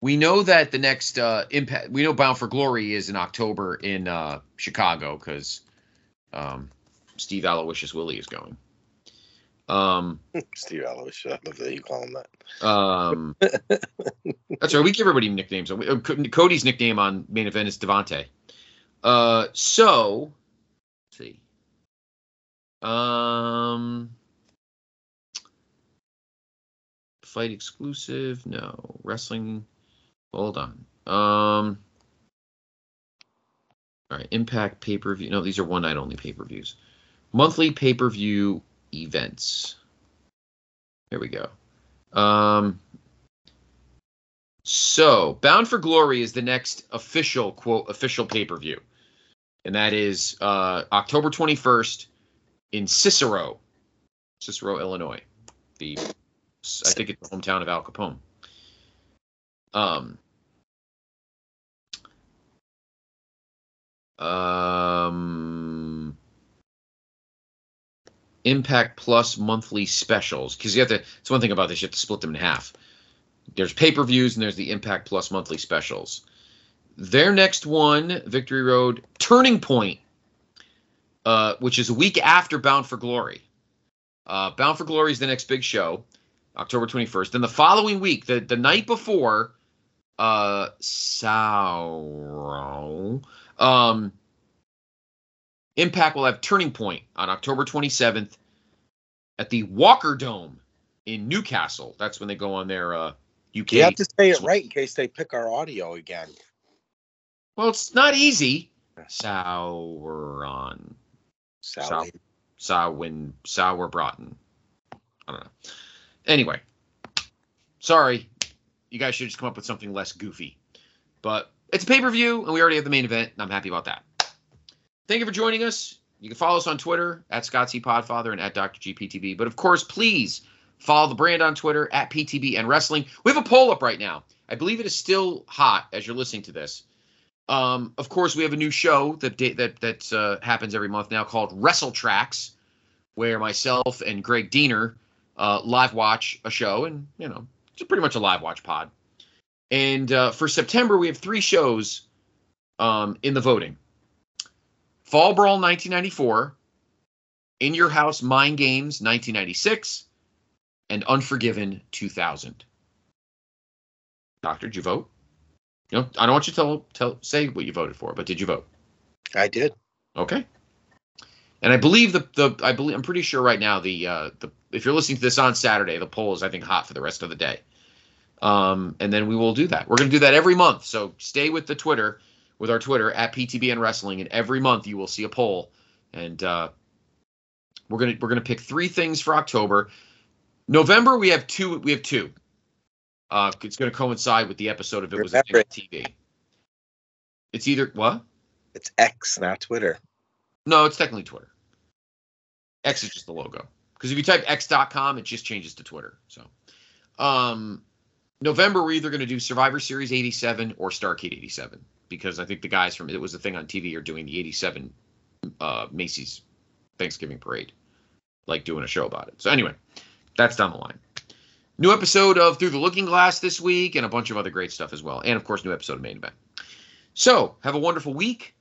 we know that the next uh, impact. We know Bound for Glory is in October in uh, Chicago because um, Steve Aloysius Willie is going. Um, (laughs) Steve Aloysius, I love that you call him that. um, (laughs) that's right. We give everybody nicknames. Uh, Cody's nickname on main event is Devante. Uh, so let's see. Um, fight exclusive? No. Wrestling. Hold on. Um. All right. Impact pay per view. No, these are one night only pay per views. Monthly pay per view events. Here we go. Um. So, Bound for Glory is the next official quote official pay per view, and that is uh, October twenty first in Cicero, Cicero, Illinois. The I think it's the hometown of Al Capone. Um. Um. Impact Plus monthly specials because you have to. It's one thing about this. You have to split them in half. There's pay per views and there's the Impact Plus monthly specials. Their next one, Victory Road Turning Point, uh, which is a week after Bound for Glory. Uh, Bound for Glory is the next big show, October 21st. Then the following week, the, the night before, uh, Sauro, um, Impact will have Turning Point on October 27th at the Walker Dome in Newcastle. That's when they go on their uh, UK. You have to say it right in case they pick our audio again. Well, it's not easy. Sauron. Sally. Sawin Sauerbrotten. I don't know. Anyway, sorry. You guys should just come up with something less goofy. But it's a pay per view, and we already have the main event, and I'm happy about that. Thank you for joining us. You can follow us on Twitter at Scott C. Podfather and at Dr. GPTV. But of course, please follow the brand on Twitter at PTBN Wrestling. We have a poll up right now. I believe it is still hot as you're listening to this. Um, of course, we have a new show that that that uh, happens every month now called Wrestle Tracks, where myself and Greg Diener uh, live watch a show, and you know, it's pretty much a live watch pod. And uh, for September, we have three shows um, in the voting: Fall Brawl 1994, In Your House Mind Games 1996, and Unforgiven 2000. Doctor, did you vote? You know, I don't want you to tell tell say what you voted for, but did you vote? I did. Okay. And I believe the the I believe I'm pretty sure right now the uh the if you're listening to this on Saturday, the poll is I think hot for the rest of the day. Um and then we will do that. We're going to do that every month. So stay with the Twitter with our Twitter at PTBN Wrestling and every month you will see a poll and uh we're going to we're going to pick three things for October. November we have two we have two. Uh it's going to coincide with the episode of it was Remember it. TV. It's either what? It's X, not Twitter. No, it's technically Twitter. X is just the logo. Because if you type x.com, it just changes to Twitter. So, um, November, we're either going to do Survivor Series 87 or Starcade 87. because I think the guys from it was the thing on TV are doing the '87 uh, Macy's Thanksgiving parade, like doing a show about it. So anyway, that's down the line. New episode of Through the Looking Glass this week, and a bunch of other great stuff as well, and of course, new episode of Main Event. So have a wonderful week.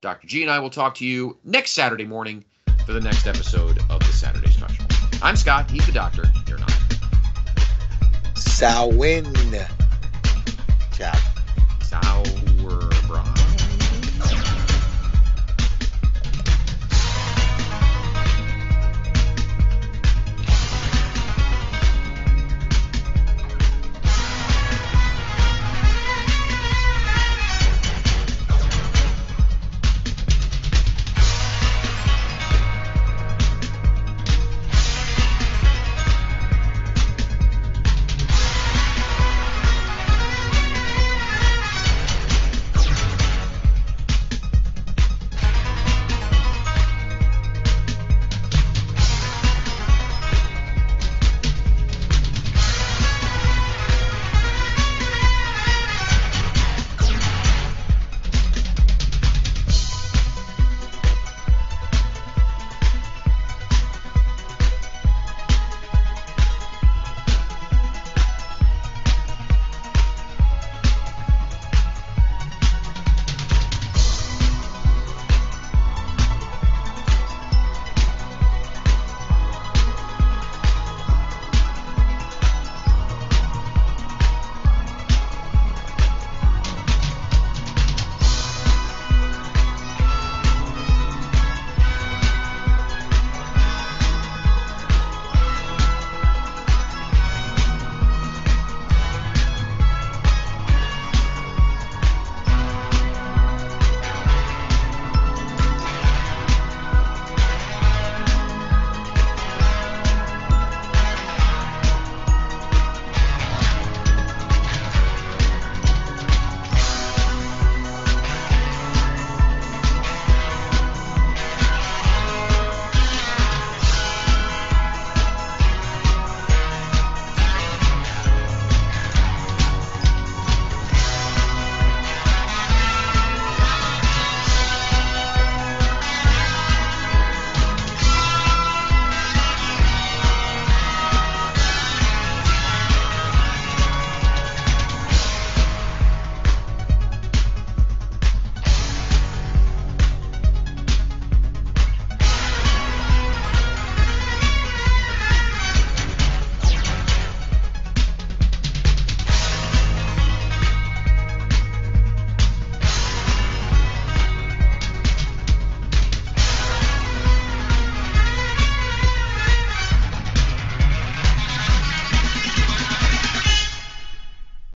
Dr. G and I will talk to you next Saturday morning for the next episode of the Saturday Special. I'm Scott. He's the doctor. You're not. Sawin. Ciao. Ciao.